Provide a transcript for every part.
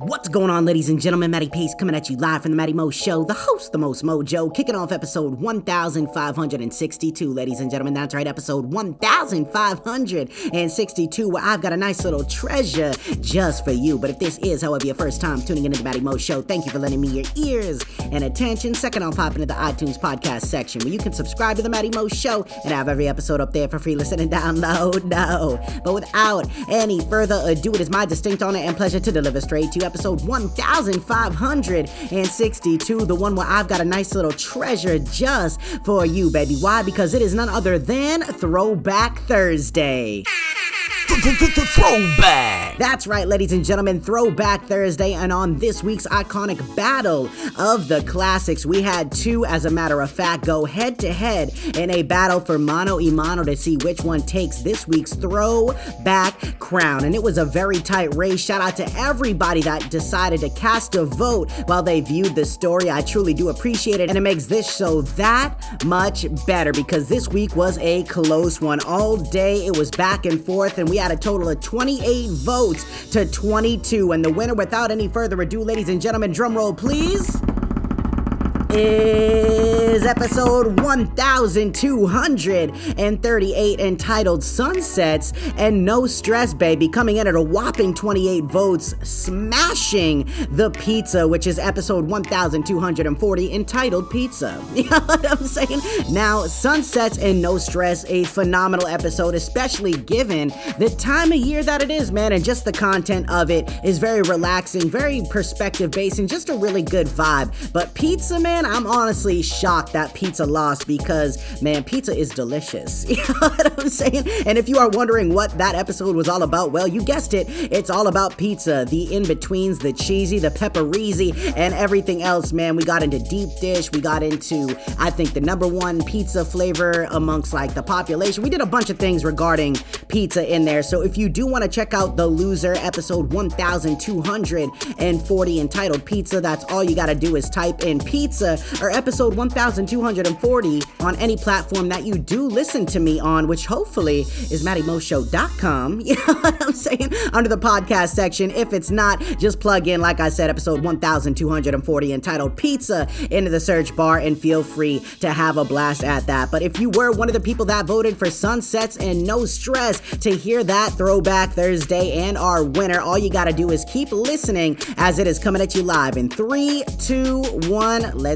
What's going on, ladies and gentlemen? Matty Pace coming at you live from the Matty Mo Show, the host, the most mojo, kicking off episode 1562, ladies and gentlemen. That's right, episode 1562, where I've got a nice little treasure just for you. But if this is, however, your first time tuning into the Matty Mo Show, thank you for lending me your ears and attention. Second, I'll pop into the iTunes podcast section where you can subscribe to the Matty Mo Show and have every episode up there for free listen and download. No, but without any further ado, it is my distinct honor and pleasure to deliver straight to you episode 1562, the one where I've got a nice little treasure just for you, baby. Why? Because it is none other than Throwback Thursday. Throwback. That's right, ladies and gentlemen, Throwback Thursday, and on this week's iconic battle of the classics, we had two, as a matter of fact, go head to head in a battle for mano y mano to see which one takes this week's Throwback crown. And it was a very tight race. Shout out to everybody that decided to cast a vote while they viewed the story. I truly do appreciate it, and it makes this show that much better because this week was a close one. All day, it was back and forth, and we had a total of 28 votes to 22. And the winner, without any further ado, ladies and gentlemen, drum roll, please is episode 1238 entitled Sunsets and No Stress Baby, coming in at a whopping 28 votes, smashing the pizza, which is episode 1240 entitled Pizza. You know what I'm saying? Now, Sunsets and No Stress, a phenomenal episode, especially given the time of year that it is, man, and just the content of it is very relaxing, very perspective based, and just a really good vibe. But Pizza, man, I'm honestly shocked that pizza lost because, man, pizza is delicious. You know what I'm saying? And if you are wondering what that episode was all about, well, you guessed it. It's all about pizza, the in betweens, the cheesy, the pepperizzi, and everything else, man. We got into deep dish. We got into, I think, the number one pizza flavor amongst like the population. We did a bunch of things regarding pizza in there. So if you do want to check out The Loser, episode 1240 entitled Pizza, that's all you got to do is type in pizza or episode 1240 on any platform that you do listen to me on, which hopefully is mattymoshow.com. You know what I'm saying? Under the podcast section. If it's not, just plug in, like I said, episode 1240 entitled Pizza into the search bar and feel free to have a blast at that. But if you were one of the people that voted for Sunsets and No Stress to hear that throwback Thursday and our winner, all you gotta do is keep listening as it is coming at you live in three, two, one, let's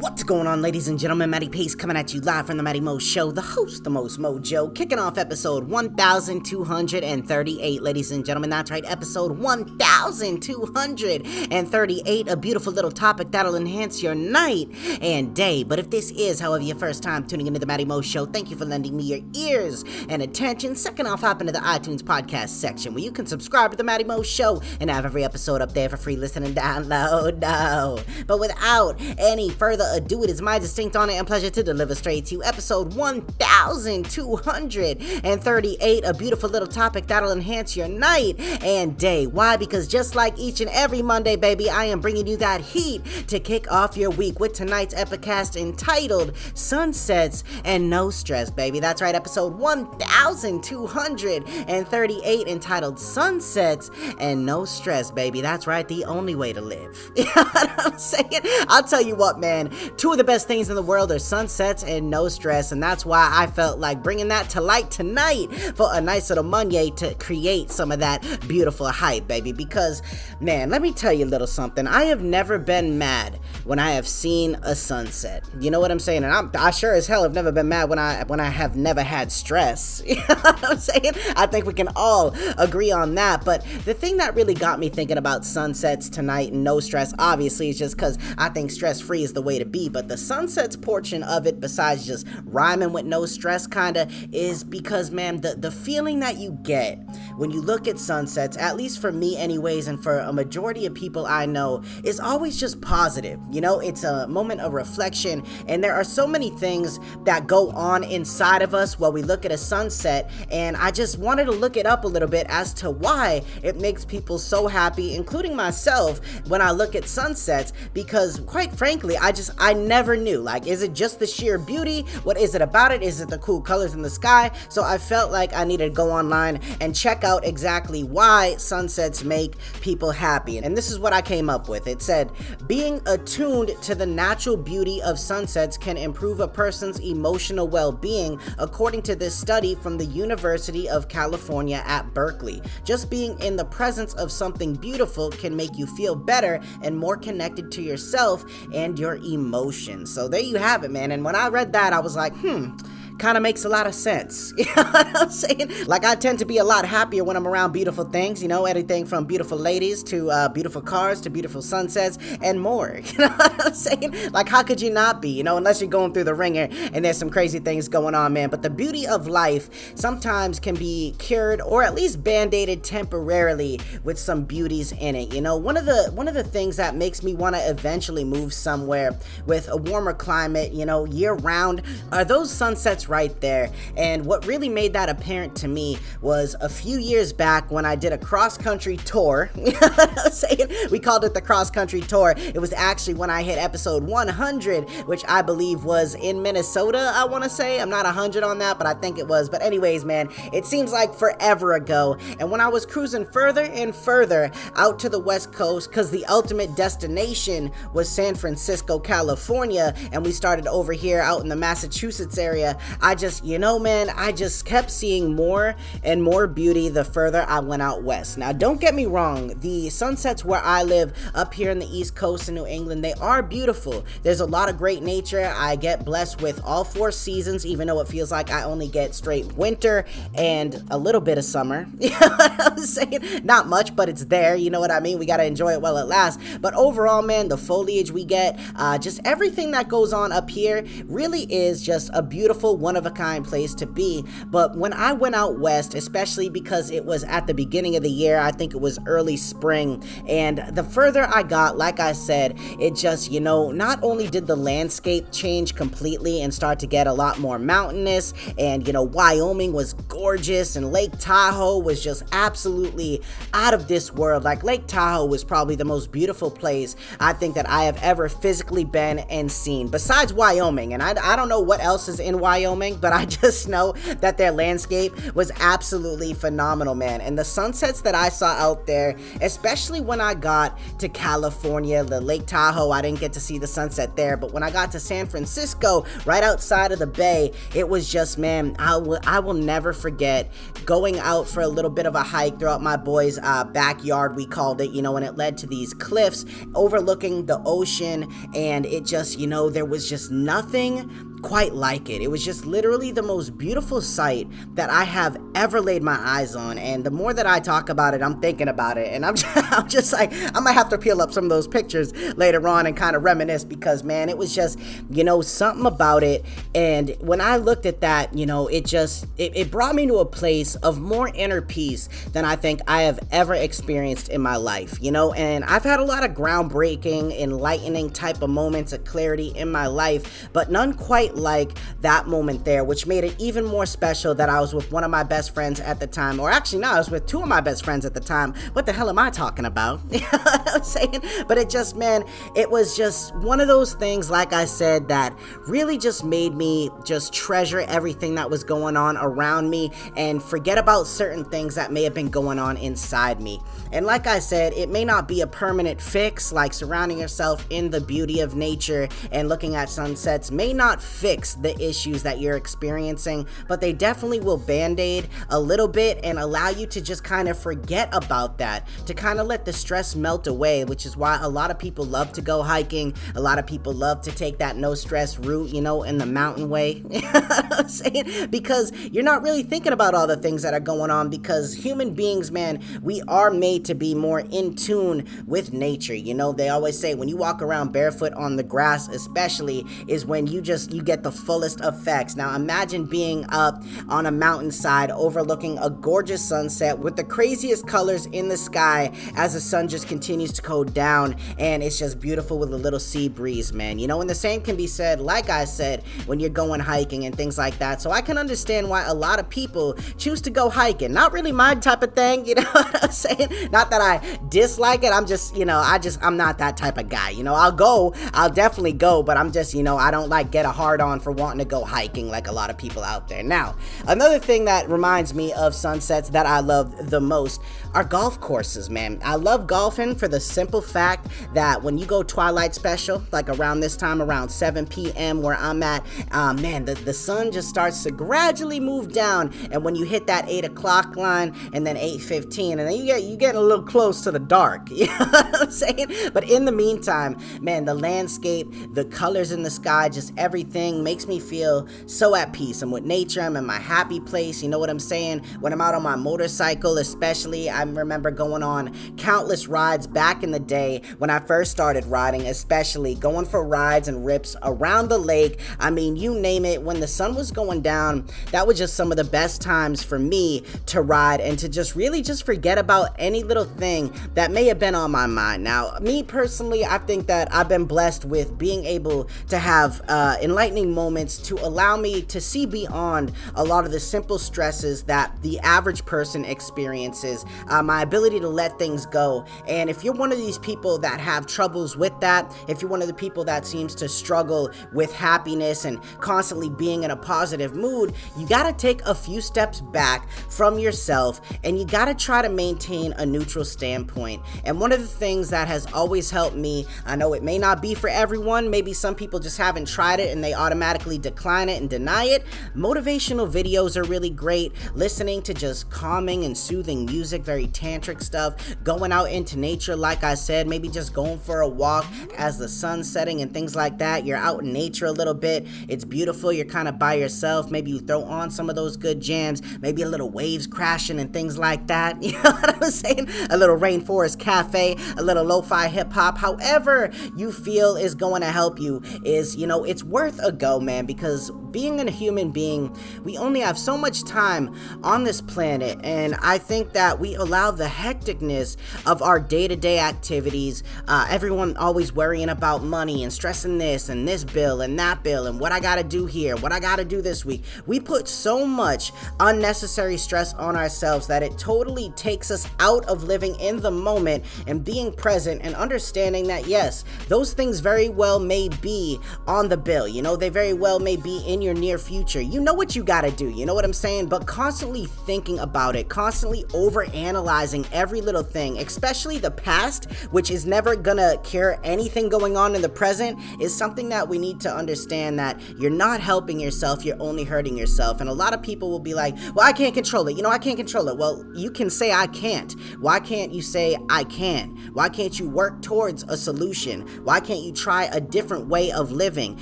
What's going on, ladies and gentlemen? Matty Pace coming at you live from the Matty Mo Show, the host, the most mojo, kicking off episode 1238, ladies and gentlemen. That's right, episode 1238. A beautiful little topic that'll enhance your night and day. But if this is, however, your first time tuning into the Matty Mo Show, thank you for lending me your ears and attention. Second off, hop into the iTunes podcast section where you can subscribe to the Matty Mo Show and have every episode up there for free listen and download. No. But without any further ado, it is my distinct honor and pleasure to deliver straight to you episode 1238, a beautiful little topic that'll enhance your night and day. Why? Because just like each and every Monday, baby, I am bringing you that heat to kick off your week with tonight's epicast entitled Sunsets and No Stress, baby. That's right, episode 1238 entitled Sunsets and No Stress, baby. That's right, the only way to live. You know what I'm saying? I'll tell you what, man. Two of the best things in the world are sunsets and no stress, and that's why I felt like bringing that to light tonight for a nice little Monday to create some of that beautiful hype, baby. Because, man, let me tell you a little something. I have never been mad when I have seen a sunset. You know what I'm saying? And I'm, I sure as hell have never been mad when I when I have never had stress. You know what I'm saying? I think we can all agree on that. But the thing that really got me thinking about sunsets tonight and no stress, obviously, is just because I think stress free is the way to be. But the sunsets portion of it, besides just rhyming with no stress, kinda, is because, man, the, the feeling that you get when you look at sunsets, at least for me, anyways, and for a majority of people I know, is always just positive. You know, it's a moment of reflection, and there are so many things that go on inside of us while we look at a sunset. And I just wanted to look it up a little bit as to why it makes people so happy, including myself, when I look at sunsets, because quite frankly, I just, I never knew. Like, is it just the sheer beauty? What is it about it? Is it the cool colors in the sky? So I felt like I needed to go online and check out exactly why sunsets make people happy. And this is what I came up with. It said, being attuned to the natural beauty of sunsets can improve a person's emotional well being, according to this study from the University of California at Berkeley. Just being in the presence of something beautiful can make you feel better and more connected to yourself and your emotions. So there you have it, man. And when I read that, I was like, hmm kind of makes a lot of sense. You know what I'm saying? Like, I tend to be a lot happier when I'm around beautiful things, you know, anything from beautiful ladies to uh, beautiful cars to beautiful sunsets and more. You know what I'm saying? Like, how could you not be, you know, unless you're going through the ringer and there's some crazy things going on, man. But the beauty of life sometimes can be cured or at least band-aided temporarily with some beauties in it. You know, one of the one of the things that makes me want to eventually move somewhere with a warmer climate, you know, year round, are those sunsets right there. And what really made that apparent to me was a few years back when I did a cross country tour. saying we called it the cross country tour. It was actually when I hit episode 100, which I believe was in Minnesota. I want to say I'm not 100 on that, but I think it was. But anyways, man, it seems like forever ago. And when I was cruising further and further out to the West Coast, because the ultimate destination was San Francisco, California, and we started over here out in the Massachusetts area, I just, you know, man, I just kept seeing more and more beauty the further I went out west. Now, don't get me wrong, the sunsets where I live up here in the East Coast in New England, they are beautiful. There's a lot of great nature. I get blessed with all four seasons, even though it feels like I only get straight winter and a little bit of summer. You know what I'm saying? Not much, but it's there. You know what I mean? We got to enjoy it while it lasts. But overall, man, the foliage we get, uh, just everything that goes on up here really is just a beautiful, one of a kind place to be. But when I went out west, especially because it was at the beginning of the year, I think it was early spring, and the further I got, like I said, it just, you know, not only did the landscape change completely and start to get a lot more mountainous, and, you know, Wyoming was gorgeous, and Lake Tahoe was just absolutely out of this world. Like, Lake Tahoe was probably the most beautiful place I think that I have ever physically been and seen, besides Wyoming. And I, I don't know what else is in Wyoming but I just know that their landscape was absolutely phenomenal, man. And the sunsets that I saw out there, especially when I got to California, the Lake Tahoe, I didn't get to see the sunset there, but when I got to San Francisco, right outside of the bay, it was just, man, I will, I will never forget going out for a little bit of a hike throughout my boy's uh, backyard, we called it, you know, and it led to these cliffs overlooking the ocean, and it just, you know, there was just nothing quite like it. It was just literally the most beautiful sight that I have ever laid my eyes on. And the more that I talk about it, I'm thinking about it. And I'm just, I'm just like, I might have to peel up some of those pictures later on and kind of reminisce because, man, it was just, you know, something about it. And when I looked at that, you know, it just, it, it brought me to a place of more inner peace than I think I have ever experienced in my life, you know. And I've had a lot of groundbreaking, enlightening type of moments of clarity in my life, but none quite quite like that moment there, which made it even more special that I was with one of my best friends at the time. Or actually, no, I was with two of my best friends at the time. What the hell am I talking about? you know I'm saying? But it just, man, it was just one of those things, like I said, that really just made me just treasure everything that was going on around me and forget about certain things that may have been going on inside me. And like I said, it may not be a permanent fix, like surrounding yourself in the beauty of nature and looking at sunsets may not fix the issues that you're experiencing, but they definitely will band aid a little bit and allow you to just kind of forget about that, to kind of let the stress melt away, which is why a lot of people love to go hiking. A lot of people love to take that no stress route, you know, in the mountain way. I'm saying? Because you're not really thinking about all the things that are going on because human beings, man, we are made to be more in tune with nature. You know, they always say when you walk around barefoot on the grass, especially, is when you just you get the fullest effects. Now imagine being up on a mountainside overlooking a gorgeous sunset with the craziest colors in the sky as the sun just continues to go down and it's just beautiful with a little sea breeze, man. You know, and the same can be said, like I said, when you're going hiking and things like that. So I can understand why a lot of people choose to go hiking. Not really my type of thing, you know what I'm saying? Not that I dislike it. I'm just, you know, I just I'm not that type of guy. You know, I'll go, I'll definitely go, but I'm just, you know, I don't like get a hard on for wanting to go hiking like a lot of people out there. Now, another thing that reminds me of sunsets that I love the most are golf courses, man. I love golfing for the simple fact that when you go Twilight Special, like around this time, around 7 p.m., where I'm at, uh, man, the, the sun just starts to gradually move down. And when you hit that 8 o'clock line and then 8.15, and then you get you get a little close to the dark. You know what I'm saying? But in the meantime, man, the landscape, the colors in the sky, just everything makes me feel so at peace. I'm with nature, I'm in my happy place. You know what I'm saying? When I'm out on my motorcycle, especially, I remember going on countless rides back in the day when I first started riding, especially going for rides and rips around the lake. I mean, you name it, when the sun was going down, that was just some of the best times for me to ride and to just really just forget about any little thing that may have been on my mind. Now, me personally, I think that I've been blessed with being able to have uh, enlightening moments to allow me to see beyond a lot of the simple stresses that the average person experiences uh, my ability to let things go. And if you're one of these people that have troubles with that, if you're one of the people that seems to struggle with happiness and constantly being in a positive mood, you got to take a few steps back from yourself and you got to try to maintain a neutral standpoint. And one of the things that has always helped me, I know it may not be for everyone, maybe some people just haven't tried it and they automatically decline it and deny it. Motivational videos are really great. Listening to just calming and soothing music very tantric stuff, going out into nature, like I said, maybe just going for a walk as the sun's setting and things like that. You're out in nature a little bit. It's beautiful. You're kind of by yourself. Maybe you throw on some of those good jams, maybe a little waves crashing and things like that. You know what I'm saying? A little rainforest cafe, a little lo fi hip hop, however you feel is going to help you, is, you know, it's worth a go, man, because being a human being, we only have so much time on this planet, and I think that we allow the hecticness of our day to day activities, uh, everyone always worrying about money and stressing this and this bill and that bill and what I gotta do here, what I gotta do this week. We put so much unnecessary stress on ourselves that it totally takes us out of living in the moment and being present and understanding that, yes, those things very well may be on the bill. You know, they very well may be in in your near future. You know what you gotta do, you know what I'm saying? But constantly thinking about it, constantly over analyzing every little thing, especially the past, which is never gonna cure anything going on in the present, is something that we need to understand that you're not helping yourself, you're only hurting yourself. And a lot of people will be like, well, I can't control it. You know, I can't control it. Well, you can say I can't. Why can't you say I can? Why can't you work towards a solution? Why can't you try a different way of living?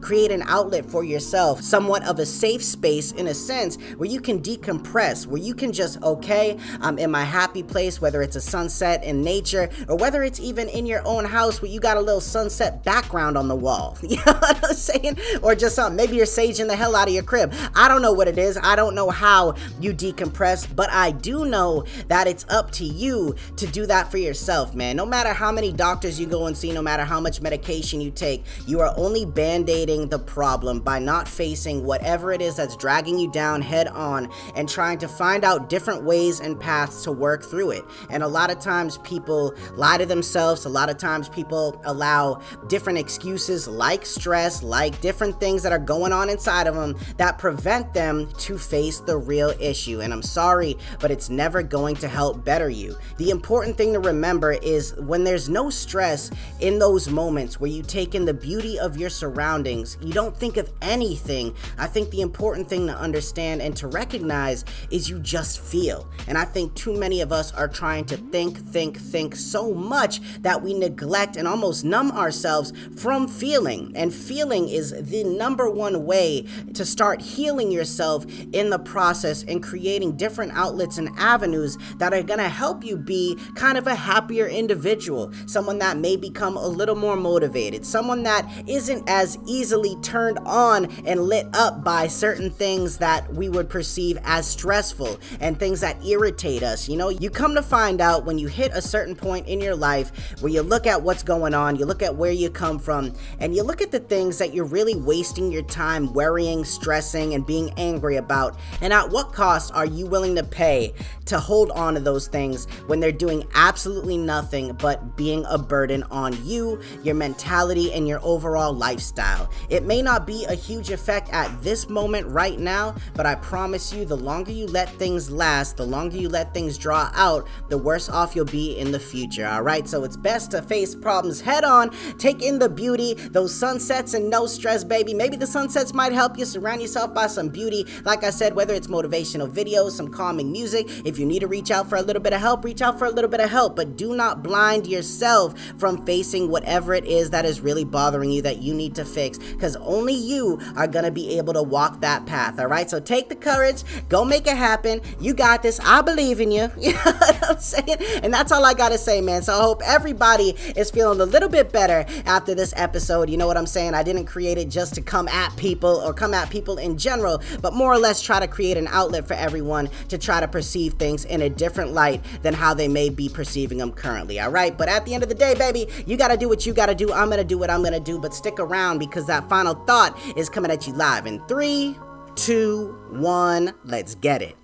Create an outlet for yourself somewhat of a safe space in a sense where you can decompress, where you can just, okay, I'm in my happy place, whether it's a sunset in nature or whether it's even in your own house where you got a little sunset background on the wall. You know what I'm saying? Or just something. Maybe you're saging the hell out of your crib. I don't know what it is. I don't know how you decompress, but I do know that it's up to you to do that for yourself, man. No matter how many doctors you go and see, no matter how much medication you take, you are only band aiding the problem by not facing facing whatever it is that's dragging you down head on and trying to find out different ways and paths to work through it. And a lot of times people lie to themselves, a lot of times people allow different excuses like stress, like different things that are going on inside of them that prevent them to face the real issue. And I'm sorry, but it's never going to help better you. The important thing to remember is when there's no stress in those moments where you take in the beauty of your surroundings, you don't think of anything. I think the important thing to understand and to recognize is you just feel. And I think too many of us are trying to think, think, think so much that we neglect and almost numb ourselves from feeling. And feeling is the number one way to start healing yourself in the process and creating different outlets and avenues that are going to help you be kind of a happier individual, someone that may become a little more motivated, someone that isn't as easily turned on and lit up by certain things that we would perceive as stressful and things that irritate us. You know, you come to find out when you hit a certain point in your life where you look at what's going on, you look at where you come from, and you look at the things that you're really wasting your time worrying, stressing, and being angry about, and at what cost are you willing to pay to hold on to those things when they're doing absolutely nothing but being a burden on you, your mentality, and your overall lifestyle. It may not be a huge effect at this moment right now, but I promise you, the longer you let things last, the longer you let things draw out, the worse off you'll be in the future. All right, so it's best to face problems head on, take in the beauty, those sunsets, and no stress, baby. Maybe the sunsets might help you surround yourself by some beauty. Like I said, whether it's motivational videos, some calming music, if you need to reach out for a little bit of help, reach out for a little bit of help, but do not blind yourself from facing whatever it is that is really bothering you that you need to fix because only you are going to be able to walk that path. All right, so take the courage, go make it happen. You got this. I believe in you. You know what I'm saying? And that's all I got to say, man. So I hope everybody is feeling a little bit better after this episode. You know what I'm saying? I didn't create it just to come at people or come at people in general, but more or less try to create an outlet for everyone to try to perceive things in a different light than how they may be perceiving them currently. All right, but at the end of the day, baby, you got to do what you got to do. I'm going to do what I'm going to do, but stick around because that final thought is coming at you live in three, two, one. Let's get it.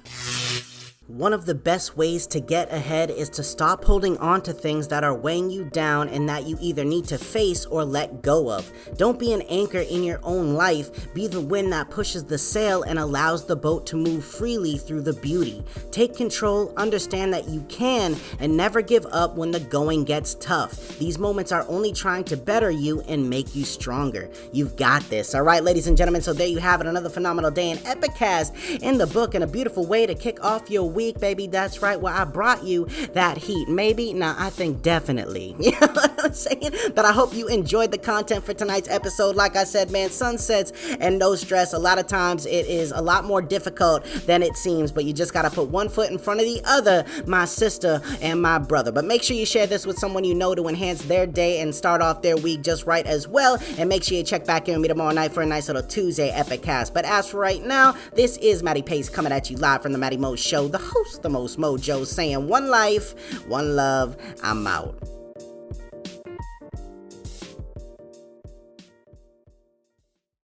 One of the best ways to get ahead is to stop holding on to things that are weighing you down and that you either need to face or let go of. Don't be an anchor in your own life, be the wind that pushes the sail and allows the boat to move freely through the beauty. Take control, understand that you can, and never give up when the going gets tough. These moments are only trying to better you and make you stronger. You've got this. All right, ladies and gentlemen, so there you have it, another phenomenal day in Epicast in the book and a beautiful way to kick off your week baby. That's right. Well, I brought you that heat. Maybe. Now, I think definitely. You know what I'm saying? But I hope you enjoyed the content for tonight's episode. Like I said, man, sunsets and no stress. A lot of times it is a lot more difficult than it seems, but you just got to put one foot in front of the other, my sister and my brother. But make sure you share this with someone you know to enhance their day and start off their week just right as well. And make sure you check back in with me tomorrow night for a nice little Tuesday epicast. But as for right now, this is Matty Pace coming at you live from the Matty Mo Show, the host, the most mojo, saying one life, one love, I'm out.